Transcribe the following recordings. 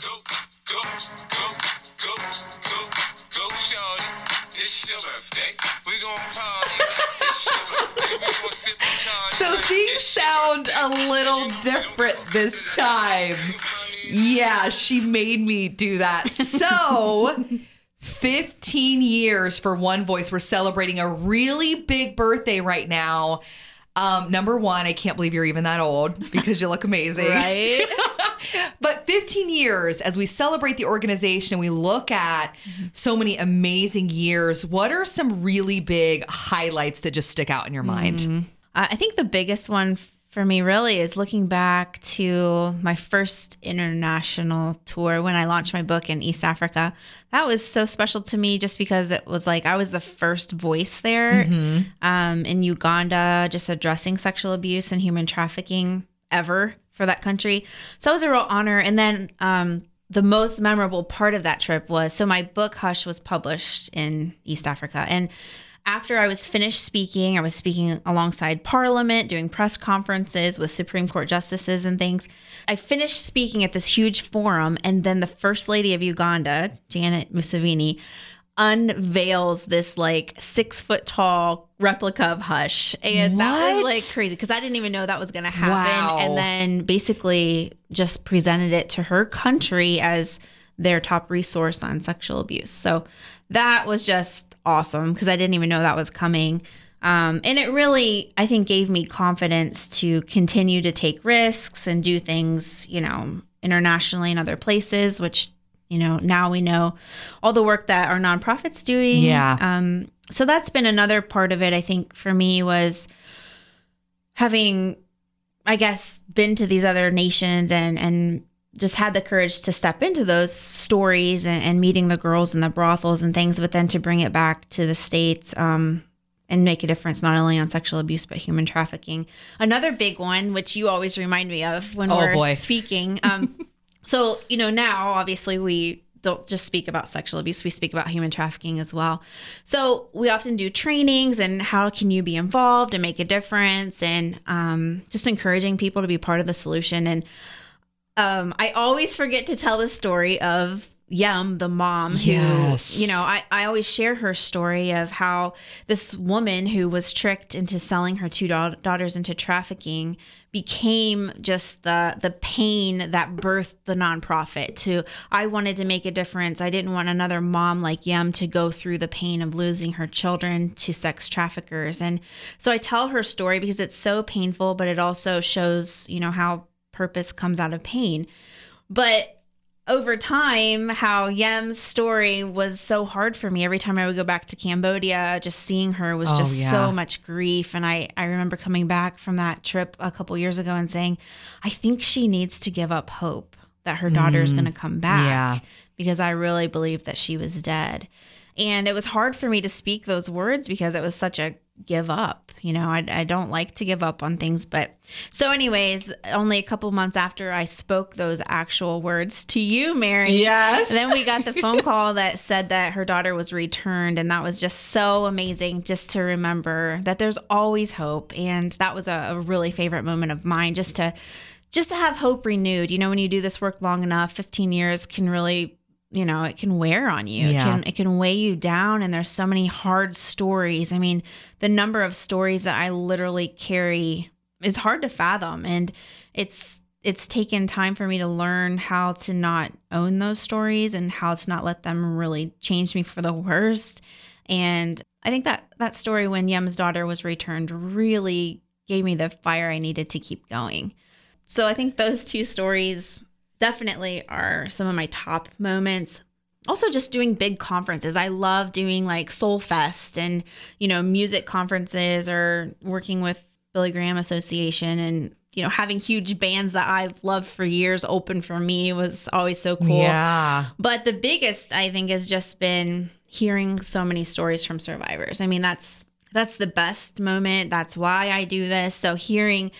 Go, go, go, go, go, go, shawty. It's your birthday. We gon' party. It's your birthday. We gon' sip and. So things sound a little different this time. Yeah, she made me do that. So 15 years for One Voice. We're celebrating a really big birthday right now. Um, number one, I can't believe you're even that old because you look amazing. Right? But 15 years as we celebrate the organization, we look at so many amazing years. What are some really big highlights that just stick out in your mind? Uh, I think the biggest one for me really is looking back to my first international tour when I launched my book in East Africa. That was so special to me just because it was like I was the first voice there um, in Uganda, just addressing sexual abuse and human trafficking ever for that country. So it was a real honor. And then um, the most memorable part of that trip was so my book Hush was published in East Africa. And after I was finished speaking, I was speaking alongside Parliament, doing press conferences with Supreme Court justices and things. I finished speaking at this huge forum, and then the First Lady of Uganda, Janet Museveni, unveils this like six foot tall replica of Hush. And that was like crazy because I didn't even know that was going to happen. Wow. And then basically just presented it to her country as their top resource on sexual abuse. So that was just awesome because I didn't even know that was coming. Um, and it really, I think, gave me confidence to continue to take risks and do things, you know, internationally in other places, which, you know, now we know all the work that our nonprofits doing. Yeah. Um, so that's been another part of it, I think, for me was having, I guess, been to these other nations and, and, just had the courage to step into those stories and, and meeting the girls in the brothels and things, but then to bring it back to the States um, and make a difference not only on sexual abuse, but human trafficking. Another big one, which you always remind me of when Oh, we're boy. speaking. Um, so, you know, now obviously we don't just speak about sexual abuse, we speak about human trafficking as well. So, we often do trainings and how can you be involved and make a difference and um, just encouraging people to be part of the solution. And um, I always forget to tell the story of Yum, the mom who, Yes. you know, I, I always share her story of how this woman who was tricked into selling her two daugh- daughters into trafficking became just the the pain that birthed the nonprofit to I wanted to make a difference. I didn't want another mom like Yum to go through the pain of losing her children to sex traffickers. And so I tell her story because it's so painful, but it also shows, you know, how purpose comes out of pain. But over time, how Yem's story was so hard for me. Every time I would go back to Cambodia, just seeing her was Oh, just yeah. so much grief. And I, I remember coming back from that trip a couple years ago and saying, I think she needs to give up hope that her daughter's mm, going to come back Yeah. because I really believed that she was dead. And it was hard for me to speak those words because it was such a give up. You know, I, I don't like to give up on things. But so, anyways, only a couple months after I spoke those actual words to you, Mary. Yes. Then we got the phone call that said that her daughter was returned. And that was just so amazing just to remember that there's always hope. And that was a, a really favorite moment of mine just to just to have hope renewed. You know, when you do this work long enough, 15 years can really you know it can wear on you. Yeah. it can it can weigh you down and there's so many hard stories. I mean the number of stories that i literally carry is hard to fathom and it's it's taken time for me to learn how to not own those stories and how to not let them really change me for the worst. And i think that that story when yem's daughter was returned really gave me the fire i needed to keep going. So i think those two stories definitely are some of my top moments. Also, just doing big conferences. I love doing like Soul Fest and, you know, music conferences or working with Billy Graham Association and, you know, having huge bands that I've loved for years open for me was always so cool. Yeah. But the biggest, I think, has just been hearing so many stories from survivors. I mean, that's that's the best moment. That's why I do this. So hearing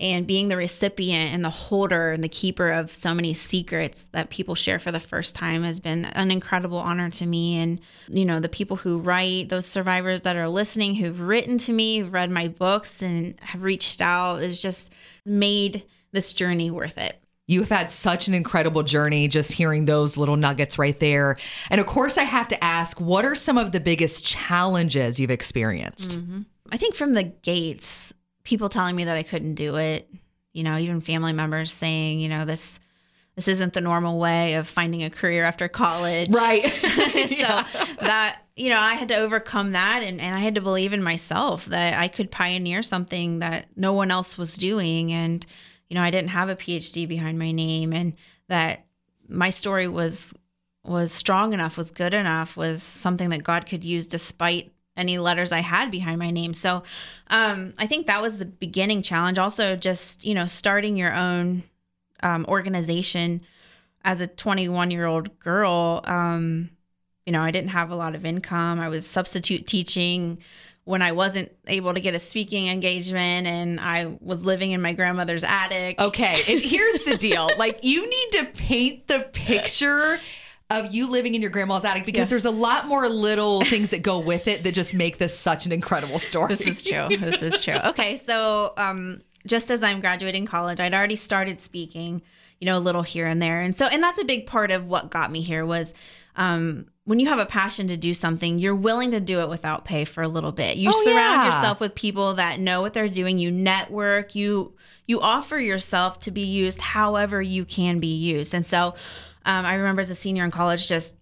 and being the recipient and the holder and the keeper of so many secrets that people share for the first time has been an incredible honor to me and you know the people who write those survivors that are listening who've written to me who've read my books and have reached out is just made this journey worth it You have had such an incredible journey just hearing those little nuggets right there. And of course, I have to ask what are some of the biggest challenges you've experienced? Mm-hmm. I think from the gates, people telling me that I couldn't do it, you know, even family members saying, you know, this this isn't the normal way of finding a career after college. Right. so that you know i had to overcome that and, and i had to believe in myself that i could pioneer something that no one else was doing and you know i didn't have a phd behind my name and that my story was was strong enough was good enough was something that god could use despite any letters i had behind my name so um, i think that was the beginning challenge also just you know starting your own um, organization as a 21 year old girl um, you know, I didn't have a lot of income. I was substitute teaching when I wasn't able to get a speaking engagement and I was living in my grandmother's attic. Okay. And here's the deal like, you need to paint the picture of you living in your grandma's attic because there's a lot more little things that go with it that just make this such an incredible story. This is true. This is true. Okay. So, um, just as I'm graduating college, I'd already started speaking, you know, a little here and there. And so, and that's a big part of what got me here was, um, when you have a passion to do something, you're willing to do it without pay for a little bit. You Oh, surround yeah. yourself with people that know what they're doing. You network. You you offer yourself to be used however you can be used. And so, um, I remember as a senior in college, just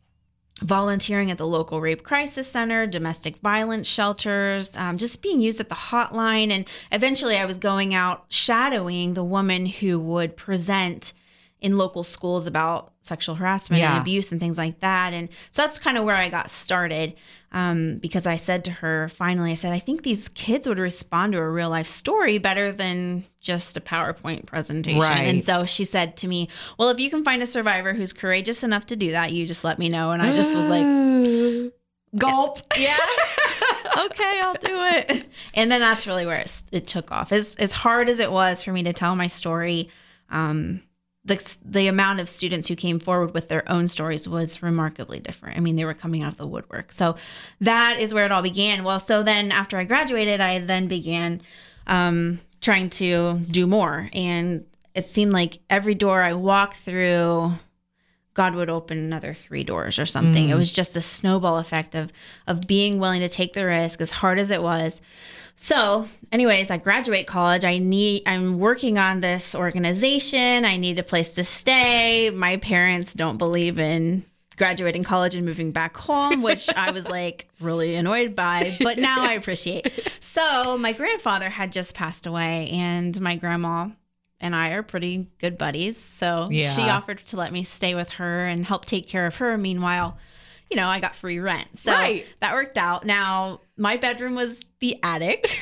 volunteering at the local rape crisis center, domestic violence shelters, um, just being used at the hotline. And eventually I was going out shadowing the woman who would present in local schools about sexual harassment Yeah. and abuse and things like that. And so that's kind of where I got started um, because I said to her, finally, I said, I think these kids would respond to a real life story better than just a PowerPoint presentation. Right. And so she said to me, Well, if you can find a survivor who's courageous enough to do that, you just let me know. And I just was like, Gulp. yeah. okay, I'll do it. And then that's really where it, it took off. As as hard as it was for me to tell my story, um, the the amount of students who came forward with their own stories was remarkably different. I mean, they were coming out of the woodwork. So that is where it all began. Well, so then after I graduated, I then began um, trying to do more, and it seemed like every door I walked through. God would open another three doors or something. It mm. was just a snowball effect of of being willing to take the risk, as hard as it was. So, anyways, I graduate college. I need I'm working on this organization. I need a place to stay. My parents don't believe in graduating college and moving back home, which I was like really annoyed by, but now I appreciate. So, my grandfather had just passed away and my grandma and I are pretty good buddies. So Yeah. she offered to let me stay with her and help take care of her. Meanwhile, you know, I got free rent. So Right. that worked out. Now, my bedroom was the attic,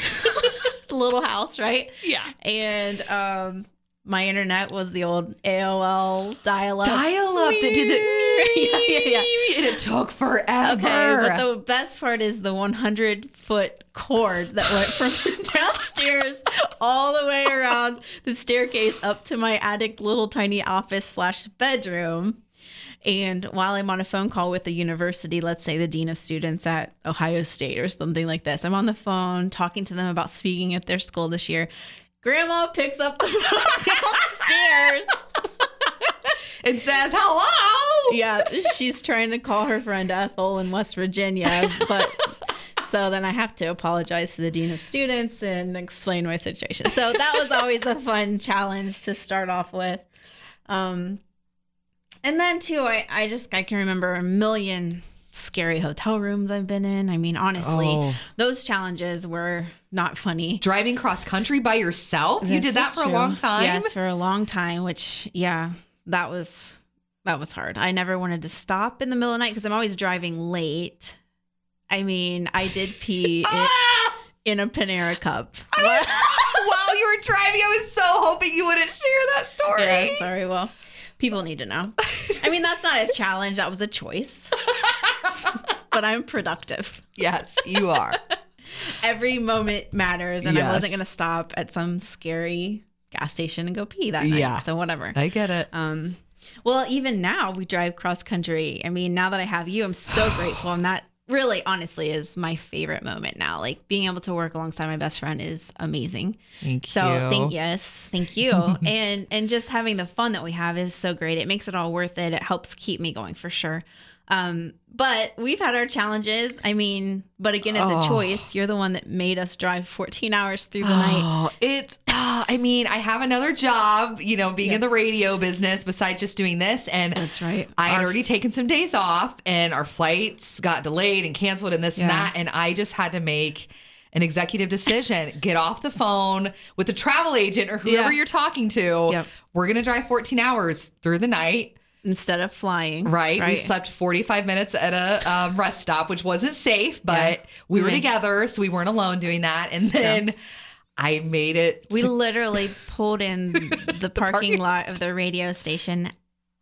the little house, right? Yeah. And um, my internet was the old AOL dial up. Dial up that did the yeah, yeah, yeah. and it took forever. Okay, but the best part is the 100 foot cord that went from downstairs all the way around the staircase up to my attic little tiny office slash bedroom. And while I'm on a phone call with the university, let's say the dean of students at Ohio State or something like this, I'm on the phone talking to them about speaking at their school this year. Grandma picks up the phone downstairs. and says hello. yeah, she's trying to call her friend Ethel in West Virginia, but so then I have to apologize to the dean of students and explain my situation. So that was always a fun challenge to start off with. Um, and then too, I, I just I can remember a million scary hotel rooms I've been in. I mean, honestly, Oh. those challenges were not funny. Driving cross country by yourself? you did that for a long time? Yes, for a long time. Which, yeah, that was that was hard. I never wanted to stop in the middle of the night because I'm always driving late. I mean, I did pee in, Ah! in a Panera cup. While you were driving, I was so hoping you wouldn't share that story. Yeah, sorry. Well, people need to know. I mean, that's not a challenge. That was a choice. but I'm productive. Yes, you are. Every moment matters, and I wasn't going to stop at some scary gas station and go pee that night. Yeah. So whatever. I get it. Um, well, even now we drive cross country. I mean, now that I have you, I'm so grateful, and that really honestly is my favorite moment now. Like being able to work alongside my best friend is amazing. Thank So you. So thank yes, thank you. and and just having the fun that we have is so great. It makes it all worth it. It helps keep me going for sure. Um, but we've had our challenges. I mean, but again, it's Oh. a choice. You're the one that made us drive 14 hours through the night. Oh, it's. ah, I mean, I have another job, you know, being in the radio business besides just doing this, and That's right. I had Our- already taken some days off, and our flights got delayed and canceled, and this and that, and I just had to make an executive decision: get off the phone with the travel agent or whoever Yeah. you're talking to. Yep. We're gonna drive 14 hours through the night. Instead of flying, Right. We slept 45 minutes at a um, rest stop, which wasn't safe, but Yeah. we were Right. together, so we weren't alone doing that. And then I made it. We literally pulled in the parking parking lot of the radio station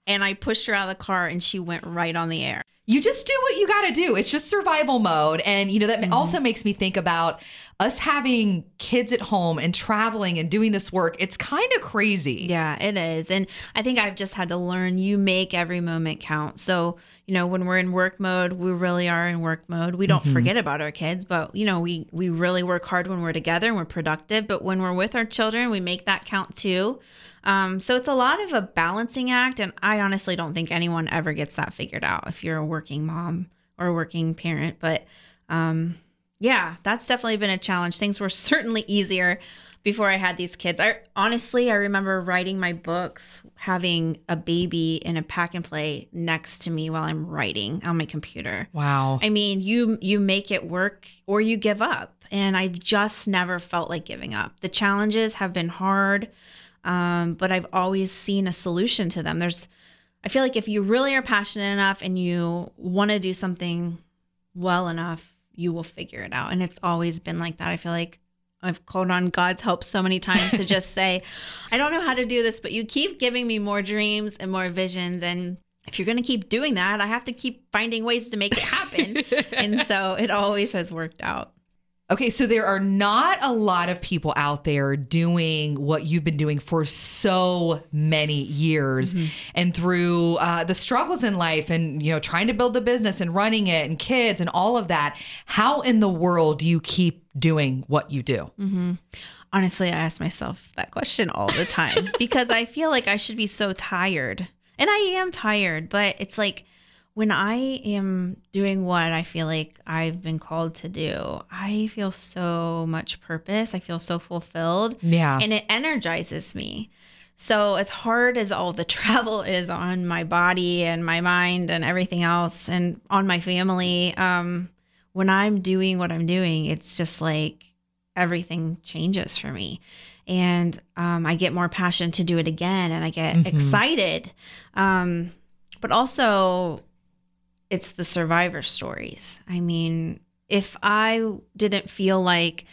and I pushed her out of the car and she went right on the air. you just do what you got to do. It's just survival mode. And, you know, that Mm-hmm. also makes me think about us having kids at home and traveling and doing this work. It's kind of crazy. Yeah, it is. And I think I've just had to learn you make every moment count. So, you know, when we're in work mode, we really are in work mode. We don't forget about our kids, but you know, we we really work hard when we're together and we're productive, but when we're with our children, we make that count too. Um, so it's a lot of a balancing act and I honestly don't think anyone ever gets that figured out if you're a working mom or a working parent, but um yeah, that's definitely been a challenge. Things were certainly easier before I had these kids. I honestly, I remember writing my books, having a baby in a pack and play next to me while I'm writing on my computer. Wow. I mean, you you make it work or you give up, and I've just never felt like giving up. The challenges have been hard, um, but I've always seen a solution to them. There's, I feel like if you really are passionate enough and you want to do something well enough, you will figure it out. And it's always been like that. I feel like I've called on God's help so many times to just say, I don't know how to do this, but you keep giving me more dreams and more visions. And if you're going to keep doing that, I have to keep finding ways to make it happen. and so it always has worked out. Okay, so there are not a lot of people out there doing what you've been doing for so many years, and through uh, the struggles in life, and you know, trying to build the business and running it, and kids, and all of that. How in the world do you keep doing what you do? Honestly, I ask myself that question all the time because I feel like I should be so tired. And I am tired, but it's like when I am doing what I feel like I've been called to do, I feel so much purpose. I feel so fulfilled. Yeah. And it energizes me. So, as hard as all the travel is on my body and my mind and everything else, and on my family, um, when I'm doing what I'm doing, it's just like everything changes for me. And um, I get more passion to do it again and I get excited. Um, but also, it's the survivor stories. I mean, if I didn't feel like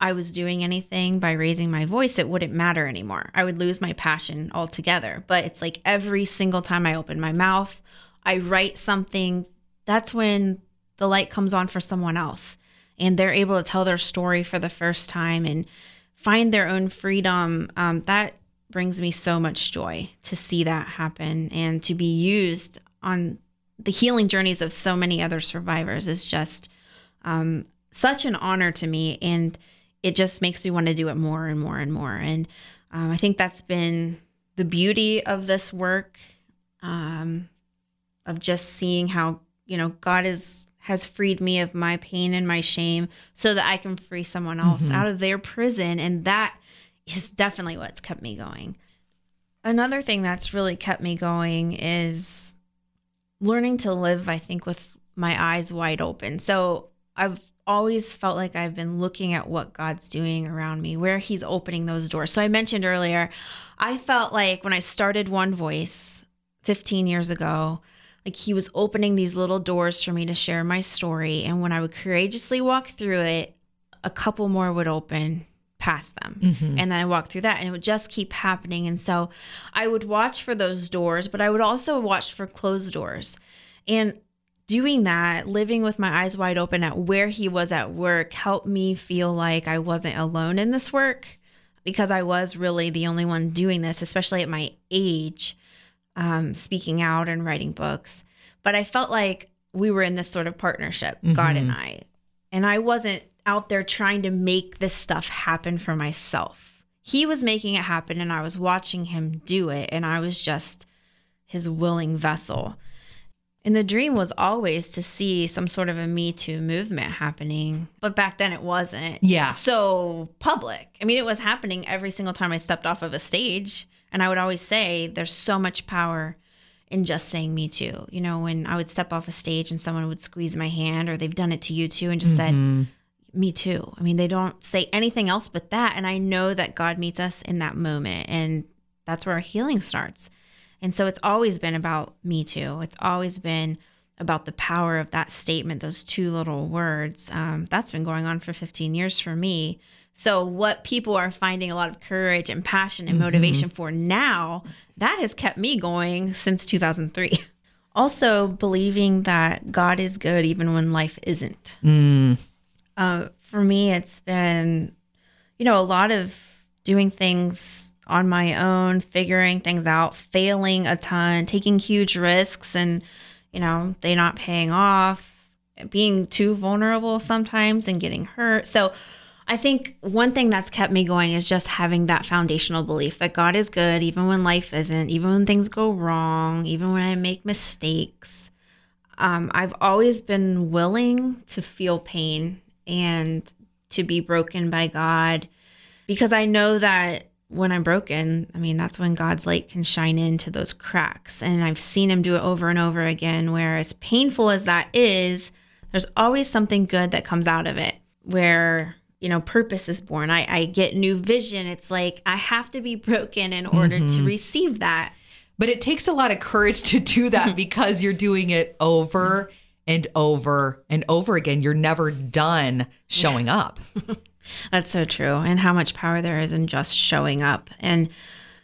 I was doing anything by raising my voice, it wouldn't matter anymore. I would lose my passion altogether. But it's like every single time I open my mouth, I write something, that's when the light comes on for someone else. And they're able to tell their story for the first time and find their own freedom. Um, that brings me so much joy to see that happen and to be used on the healing journeys of so many other survivors is just um, such an honor to me. And it just makes me want to do it more and more and more. And um, I think that's been the beauty of this work um, of just seeing how, you know, God is has freed me of my pain and my shame so that I can free someone else out of their prison. And that is definitely what's kept me going. Another thing that's really kept me going is learning to live, I think, with my eyes wide open. So I've always felt like I've been looking at what God's doing around me, where He's opening those doors. So I mentioned earlier, I felt like when I started One Voice 15 years ago, like He was opening these little doors for me to share my story. And when I would courageously walk through it, a couple more would open past them. And then I walked through that and it would just keep happening. And so I would watch for those doors, but I would also watch for closed doors. And doing that, living with my eyes wide open at where he was at work, helped me feel like I wasn't alone in this work because I was really the only one doing this, especially at my age, um, speaking out and writing books. But I felt like we were in this sort of partnership, God and I. And I wasn't out there trying to make this stuff happen for myself. He was making it happen and I was watching him do it and I was just his willing vessel. And the dream was always to see some sort of a Me Too movement happening. But back then it wasn't Yeah. so public. I mean, it was happening every single time I stepped off of a stage. And I would always say, there's so much power in just saying Me Too. You know, when I would step off a stage and someone would squeeze my hand, or they've done it to you too, and just said, mm-hmm. Me Too. I mean, they don't say anything else but that. And I know that God meets us in that moment. And that's where our healing starts. And so it's always been about Me Too. It's always been about the power of that statement, those two little words. Um, that's been going on for 15 years for me. So, what people are finding a lot of courage and passion and motivation for now, that has kept me going since 2003. Also, believing that God is good even when life isn't. Uh, for me, it's been, you know, a lot of doing things on my own, figuring things out, failing a ton, taking huge risks, and, you know, they not paying off, being too vulnerable sometimes and getting hurt. So, I think one thing that's kept me going is just having that foundational belief that God is good, even when life isn't, even when things go wrong, even when I make mistakes. Um, I've always been willing to feel pain and to be broken by God. Because I know that when I'm broken, I mean, that's when God's light can shine into those cracks. And I've seen Him do it over and over again, where as painful as that is, there's always something good that comes out of it where you know purpose is born. I, I get new vision. It's like i have to be broken in order to mm-hmm. receive that. But it takes a lot of courage to do that because you're doing it over and over and over again. You're never done showing up. That's so true. And how much power there is in just showing up. And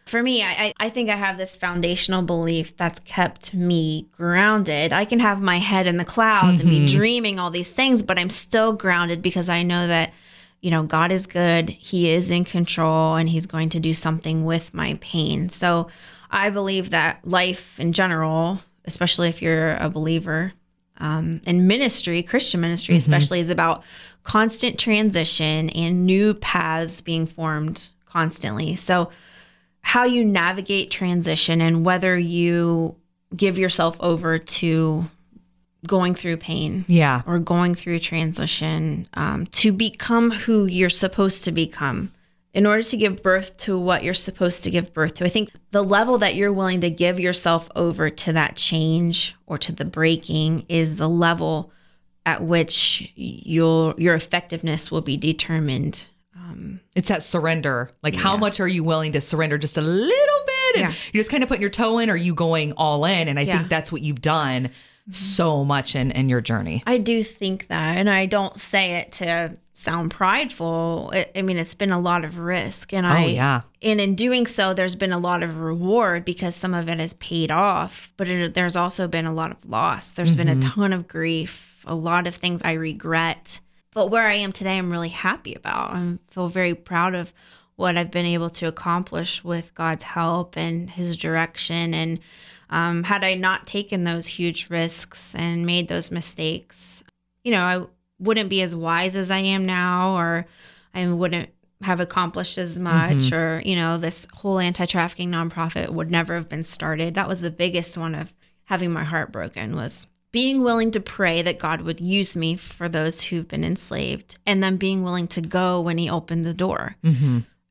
for me, I, I think I have this foundational belief that's kept me grounded. I can have my head in the clouds and be mm-hmm. dreaming all these things, but I'm still grounded because I know that, you know, God is good. He is in control and He's going to do something with my pain. So I believe that life in general, especially if you're a believer, um, and ministry, Christian ministry especially, is about constant transition and new paths being formed constantly. So, how you navigate transition and whether you give yourself over to going through pain Yeah. or going through transition um, to become who you're supposed to become in order to give birth to what you're supposed to give birth to. I think the level that you're willing to give yourself over to that change or to the breaking is the level at which your your effectiveness will be determined. Um, It's that surrender. Like, how much are you willing to surrender just a little bit? And Yeah. you're just kind of putting your toe in, or are you going all in? And I Yeah. Think that's what you've done Mm-hmm. so much in, in your journey. I do think that, and I don't say it to sound prideful. I, I mean, it's been a lot of risk, and oh, I, Oh, yeah. and in doing so, there's been a lot of reward because some of it has paid off, but it, there's also been a lot of loss. There's been a mm-hmm. ton of grief, a lot of things I regret. But where I am today, I'm really happy about. I feel very proud of what I've been able to accomplish with God's help and His direction. And um, had I not taken those huge risks and made those mistakes, you know, I wouldn't be as wise as I am now, or I wouldn't have accomplished as much, or, you know, this whole anti trafficking nonprofit would never have been started. That was the biggest one of having my heart broken was being willing to pray that God would use me for those who've been enslaved, and then being willing to go when He opened the door,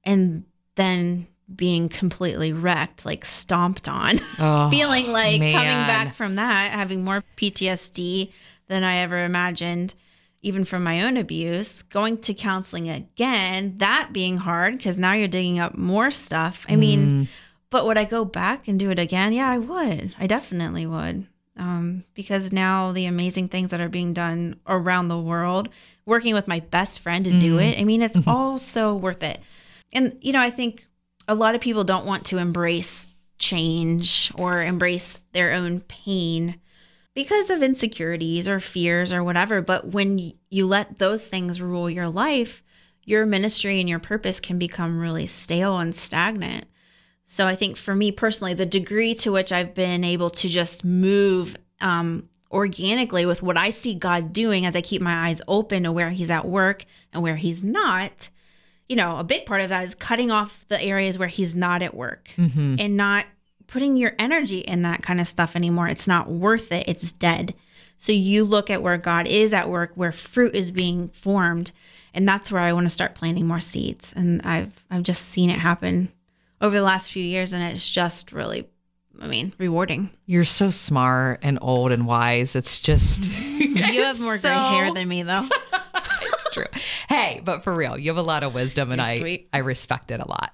and then being completely wrecked, like stomped on, Oh, feeling like coming back from that, having more PTSD than I ever imagined, even from my own abuse, going to counseling again, that being hard because now you're digging up more stuff. I mean, but would I go back and do it again? Yeah, I would. I definitely would. Um, because now the amazing things that are being done around the world, working with my best friend to do it, I mean, it's all so worth it. And, you know, I think a lot of people don't want to embrace change or embrace their own pain because of insecurities or fears or whatever. But when you let those things rule your life, your ministry and your purpose can become really stale and stagnant. So I think for me personally, the degree to which I've been able to just move um, organically with what I see God doing as I keep my eyes open to where He's at work and where He's not. You know, a big part of that is cutting off the areas where He's not at work mm-hmm. and not putting your energy in that kind of stuff anymore. It's not worth it, it's dead. So you look at where God is at work, where fruit is being formed, and that's where I want to start planting more seeds. And I've I've just seen it happen over the last few years and it's just really I mean, rewarding. You're so smart and old and wise. It's just You have more so- gray hair than me though. true. Hey, but for real, you have a lot of wisdom and You're I sweet. I respect it a lot.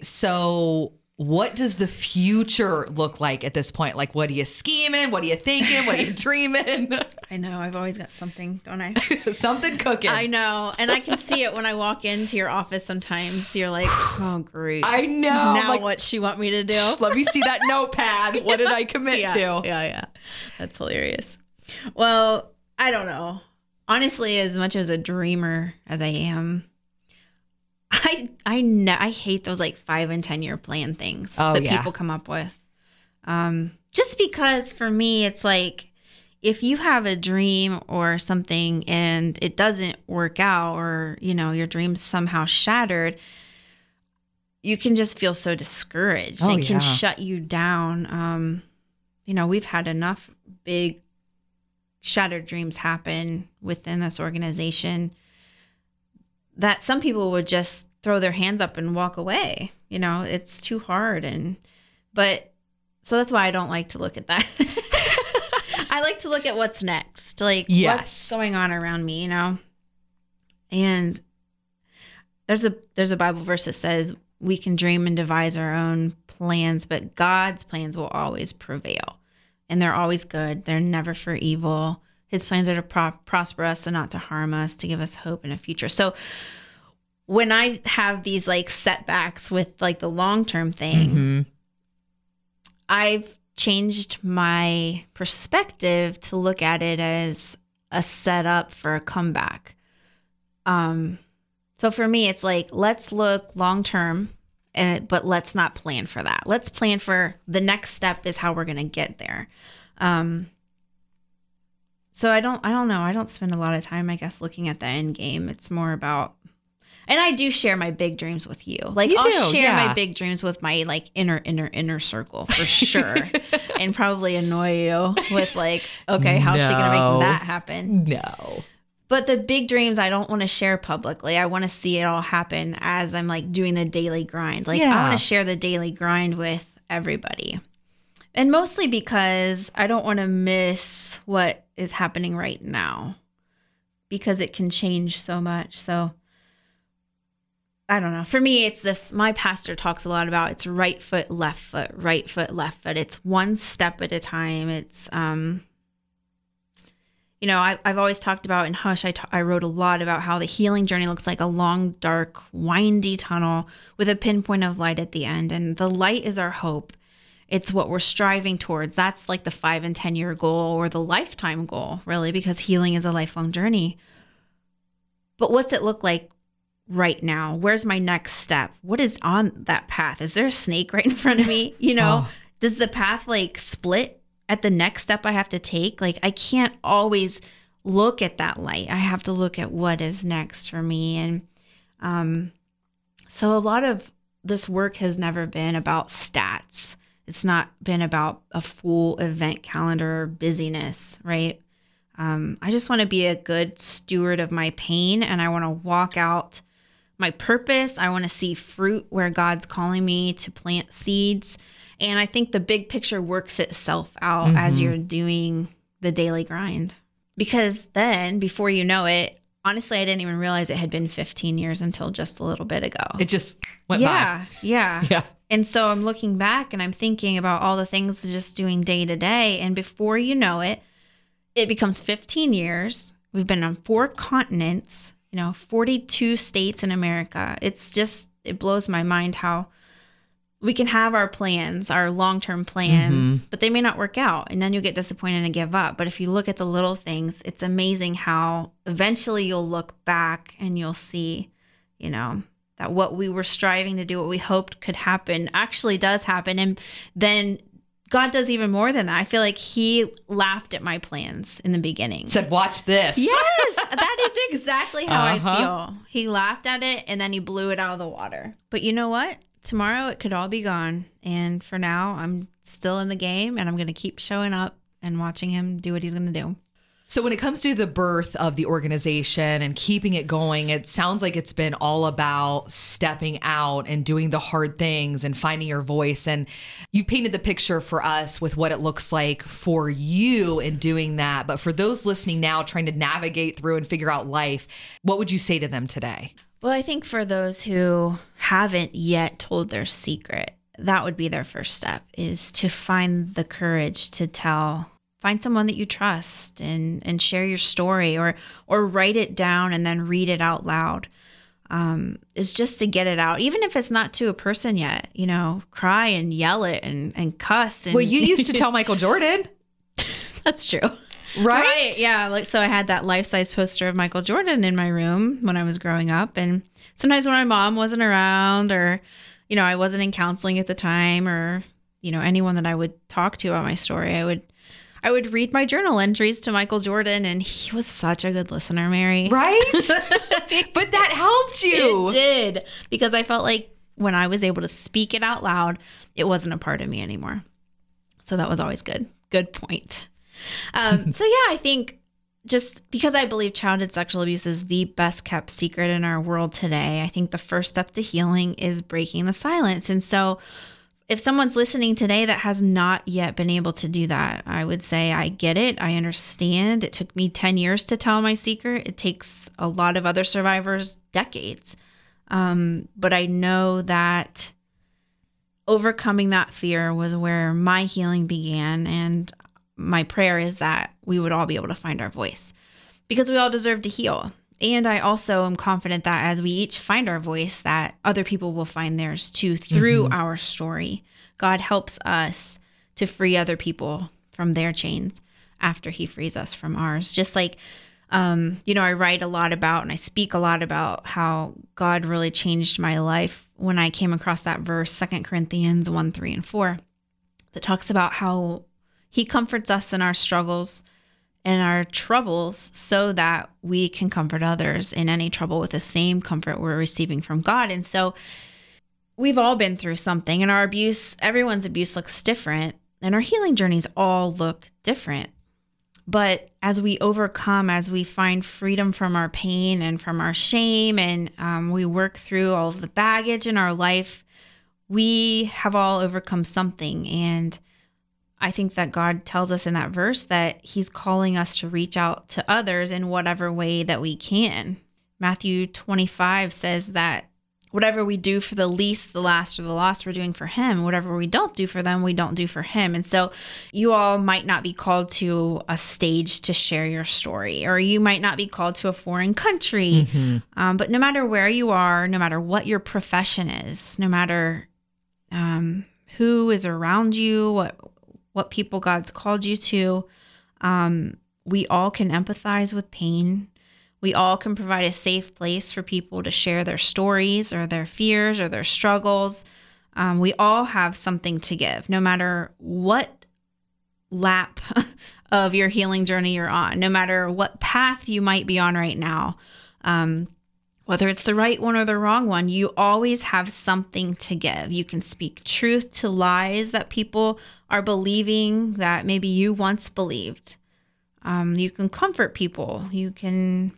So what does the future look like at this point? Like, what are you scheming? What are you thinking? What are you dreaming? I know, I've always got something, don't I? Something cooking. I know. And I can see it when I walk into your office sometimes. You're like, oh great. I know. now like, what she want me to do? let me see that notepad. What did I commit yeah, to? Yeah, yeah. That's hilarious. Well, I don't know. Honestly, as much as a dreamer as I am, I I ne- I hate those like five and ten year plan things Oh, that yeah. people come up with. Um, just because for me, it's like if you have a dream or something and it doesn't work out, or you know your dream's somehow shattered, you can just feel so discouraged Oh, and can yeah. shut you down. Um, you know, we've had enough big shattered dreams happen within this organization that some people would just throw their hands up and walk away. You know, it's too hard and but so that's why I don't like to look at that. I like to look at what's next. Like Yes. what's going on around me, you know. And there's a there's a Bible verse that says we can dream and devise our own plans, but God's plans will always prevail. And they're always good. They're never for evil. His plans are to pro- prosper us and not to harm us, to give us hope in a future. So when I have these like setbacks with like the long term thing, Mhm. I've changed my perspective to look at it as a setup for a comeback. Um, so for me, it's like let's look long term, uh, but let's not plan for that. Let's plan for the next step is how we're gonna get there. Um, so I don't, I don't know. I don't spend a lot of time, I guess, looking at the end game. It's more about, and I do share my big dreams with you. Like You I'll do, share yeah. my big dreams with my like inner, inner, inner circle for sure, and probably annoy you with like, okay, how's she gonna make that happen? No. But the big dreams I don't want to share publicly. I want to see it all happen as I'm like doing the daily grind. Like I want to share the daily grind with everybody. And mostly because I don't want to miss what is happening right now because it can change so much. So I don't know. For me, it's this my pastor talks a lot about it's right foot, left foot, right foot, left foot. It's one step at a time. It's um you know, I, I've always talked about in Hush, I ta- I wrote a lot about how the healing journey looks like a long, dark, windy tunnel with a pinpoint of light at the end. And the light is our hope. It's what we're striving towards. That's like the five and 10 year goal or the lifetime goal, really, because healing is a lifelong journey. But what's it look like right now? Where's my next step? What is on that path? Is there a snake right in front of me? You know, Oh. does the path like split at the next step I have to take? Like, I can't always look at that light. I have to look at what is next for me. And um, so a lot of this work has never been about stats. It's not been about a full event calendar busyness, right? Um, I just want to be a good steward of my pain and I want to walk out my purpose. I want to see fruit where God's calling me to plant seeds. And I think the big picture works itself out as mm-hmm. you're doing the daily grind. Because then, before you know it, honestly, I didn't even realize it had been 15 years until just a little bit ago. It just went yeah, yeah. by. Yeah. And so I'm looking back and I'm thinking about all the things just doing day to day. And before you know it, it becomes 15 years. We've been on four continents, you know, 42 states in America. It's just, it blows my mind how we can have our plans, our long term plans, but they may not work out. And then you get disappointed and give up. But if you look at the little things, it's amazing how eventually you'll look back and you'll see, you know, that what we were striving to do, what we hoped could happen, actually does happen. And then God does even more than that. I feel like He laughed at my plans in the beginning. Said, watch this. Yes, that is exactly how Uh-huh. I feel. He laughed at it and then he blew it out of the water. But you know what? Tomorrow it could all be gone. And for now, I'm still in the game and I'm going to keep showing up and watching him do what he's going to do. So when it comes to the birth of the organization and keeping it going, it sounds like it's been all about stepping out and doing the hard things and finding your voice. And you've painted the picture for us with what it looks like for you in doing that. But for those listening now, trying to navigate through and figure out life, what would you say to them today? Well, I think for those who haven't yet told their secret, that would be their first step is to find the courage to tell find someone that you trust and and share your story or or write it down and then read it out loud um, is just to get it out. Even if it's not to a person yet you know cry and yell it and and cuss and Well, you used to tell Michael Jordan, that's true right? yeah. Like so, I had that life size poster of Michael Jordan in my room when I was growing up, and sometimes when my mom wasn't around, or you know, I wasn't in counseling at the time, or you know, anyone that I would talk to about my story, I would. I would read my journal entries to Michael Jordan, and he was such a good listener, Mary. Right? but that helped you. It did because I felt like when I was able to speak it out loud, it wasn't a part of me anymore. So that was always good. Good point. Um, so yeah, I think just because I believe childhood sexual abuse is the best kept secret in our world today, I think the first step to healing is breaking the silence. And so if someone's listening today that has not yet been able to do that, I would say, I get it. I understand. It took me 10 years to tell my secret. It takes a lot of other survivors decades. Um, but I know that overcoming that fear was where my healing began. And my prayer is that we would all be able to find our voice because we all deserve to heal. And I also am confident that as we each find our voice, that other people will find theirs too through our story. God helps us to free other people from their chains after he frees us from ours. Just like, um, you know, I write a lot about and I speak a lot about how God really changed my life when I came across that verse, Second Corinthians 1, 3, and 4, that talks about how he comforts us in our struggles and our troubles so that we can comfort others in any trouble with the same comfort we're receiving from God. And so we've all been through something, and our abuse, everyone's abuse looks different, and our healing journeys all look different. But as we overcome, as we find freedom from our pain and from our shame, and um, we work through all of the baggage in our life, we have all overcome something. And I think that God tells us in that verse that He's calling us to reach out to others in whatever way that we can. Matthew 25 says that whatever we do for the least, the last, or the lost, we're doing for Him. Whatever we don't do for them, we don't do for Him. And so you all might not be called to a stage to share your story, or you might not be called to a foreign country. Um, but no matter where you are, no matter what your profession is, no matter um, who is around you, what what people God's called you to. Um, we all can empathize with pain. We all can provide a safe place for people to share their stories or their fears or their struggles. Um, we all have something to give, no matter what lap of your healing journey you're on, no matter what path you might be on right now. Um, whether it's the right one or the wrong one, you always have something to give. You can speak truth to lies that people are believing that maybe you once believed. Um, you can comfort people. You can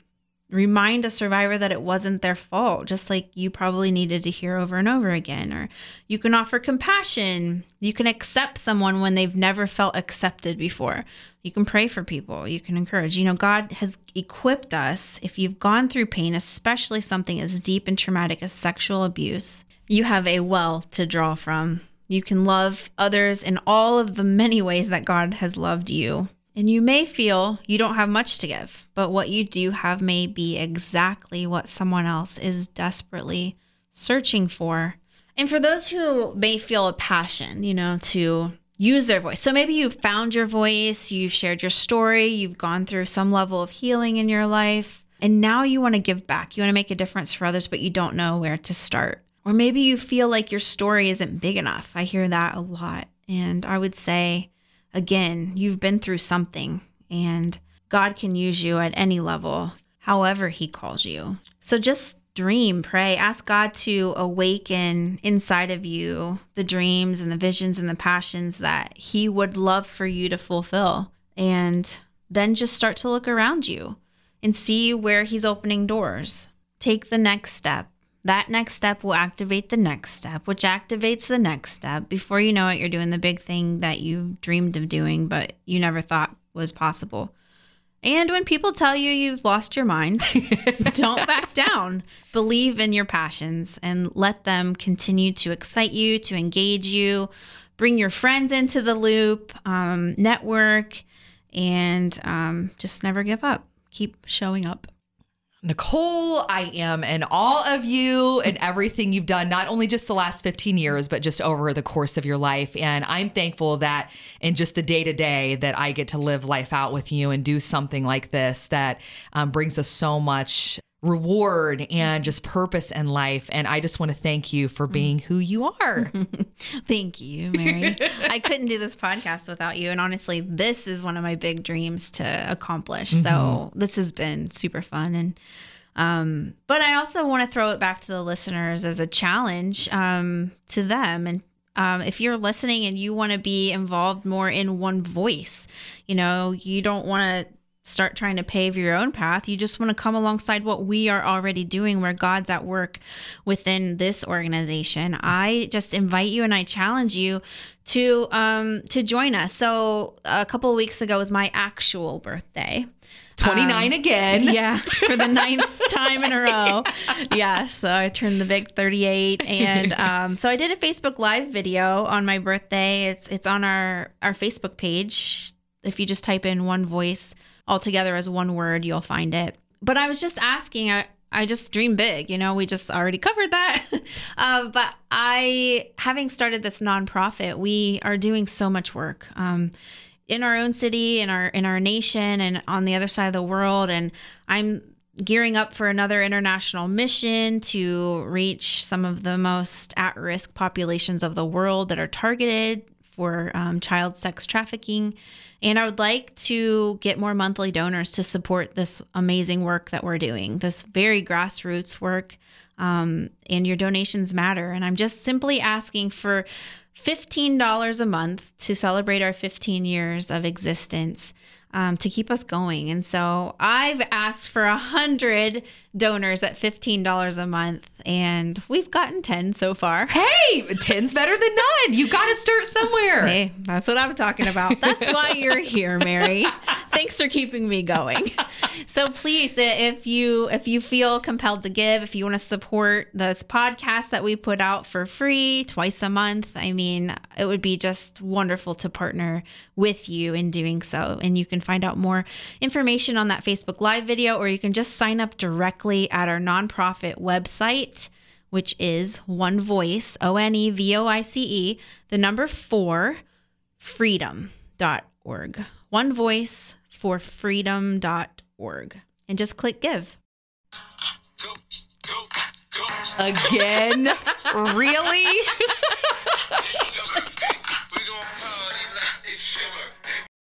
remind a survivor that it wasn't their fault, just like you probably needed to hear over and over again. Or you can offer compassion. You can accept someone when they've never felt accepted before. You can pray for people. You can encourage. You know, God has equipped us. If you've gone through pain, especially something as deep and traumatic as sexual abuse, you have a well to draw from. You can love others in all of the many ways that God has loved you. And you may feel you don't have much to give, but what you do have may be exactly what someone else is desperately searching for. And for those who may feel a passion, you know, to use their voice. So maybe you've found your voice, you've shared your story, you've gone through some level of healing in your life, and now you want to give back. You want to make a difference for others, but you don't know where to start. Or maybe you feel like your story isn't big enough. I hear that a lot. And I would say, again, you've been through something, and God can use you at any level, however He calls you. So just dream, pray, ask God to awaken inside of you the dreams and the visions and the passions that He would love for you to fulfill. And then just start to look around you and see where He's opening doors. Take the next step. That next step will activate the next step, which activates the next step. Before you know it, you're doing the big thing that you dreamed of doing, but you never thought was possible. And when people tell you you've lost your mind, don't back down. Believe in your passions and let them continue to excite you, to engage you. Bring your friends into the loop, um, network, and um, just never give up. Keep showing up. Nicole, I am and all of you and everything you've done, not only just the last 15 years, but just over the course of your life. And I'm thankful that in just the day to day that I get to live life out with you and do something like this that um, brings us so much reward and just purpose in life. And I just want to thank you for being who you are. Thank you, Mary. I couldn't do this podcast without you. And honestly, this is one of my big dreams to accomplish. So this has been super fun. And, um, but I also want to throw it back to the listeners as a challenge um, to them. And um, if you're listening and you want to be involved more in one voice, you know, you don't want to start trying to pave your own path. You just want to come alongside what we are already doing, where God's at work within this organization. I just invite you and I challenge you to um, to join us. So a couple of weeks ago was my actual birthday. 29 again. Yeah, for the ninth time in a row. Yeah, so I turned the big 38, and um, so I did a Facebook Live video on my birthday. It's it's on our our Facebook page. If you just type in one voice all together as one word, you'll find it. But I was just asking. I, I just dream big, you know. We just already covered that. uh, but I, having started this nonprofit, we are doing so much work. Um, in our own city in our in our nation and on the other side of the world and i'm gearing up for another international mission to reach some of the most at-risk populations of the world that are targeted for um, child sex trafficking and i would like to get more monthly donors to support this amazing work that we're doing this very grassroots work um, and your donations matter. And i'm just simply asking for $15 a month to celebrate our 15 years of existence um, to keep us going. And so I've asked for a hundred donors at $15 a month, and we've gotten 10 so far. Hey, 10's better than none. You got to start somewhere. Hey, that's what I'm talking about. That's why you're here, Mary. Thanks for keeping me going. So please, if you if you feel compelled to give, if you want to support this podcast that we put out for free twice a month, I mean, it would be just wonderful to partner with you in doing so. And you can find out more information on that Facebook Live video, or you can just sign up directly at our nonprofit website which is One Voice, O N E V O I C E, the number four, freedom.org. One Voice for freedom.org. And just click give. Go, go, go. Again? really?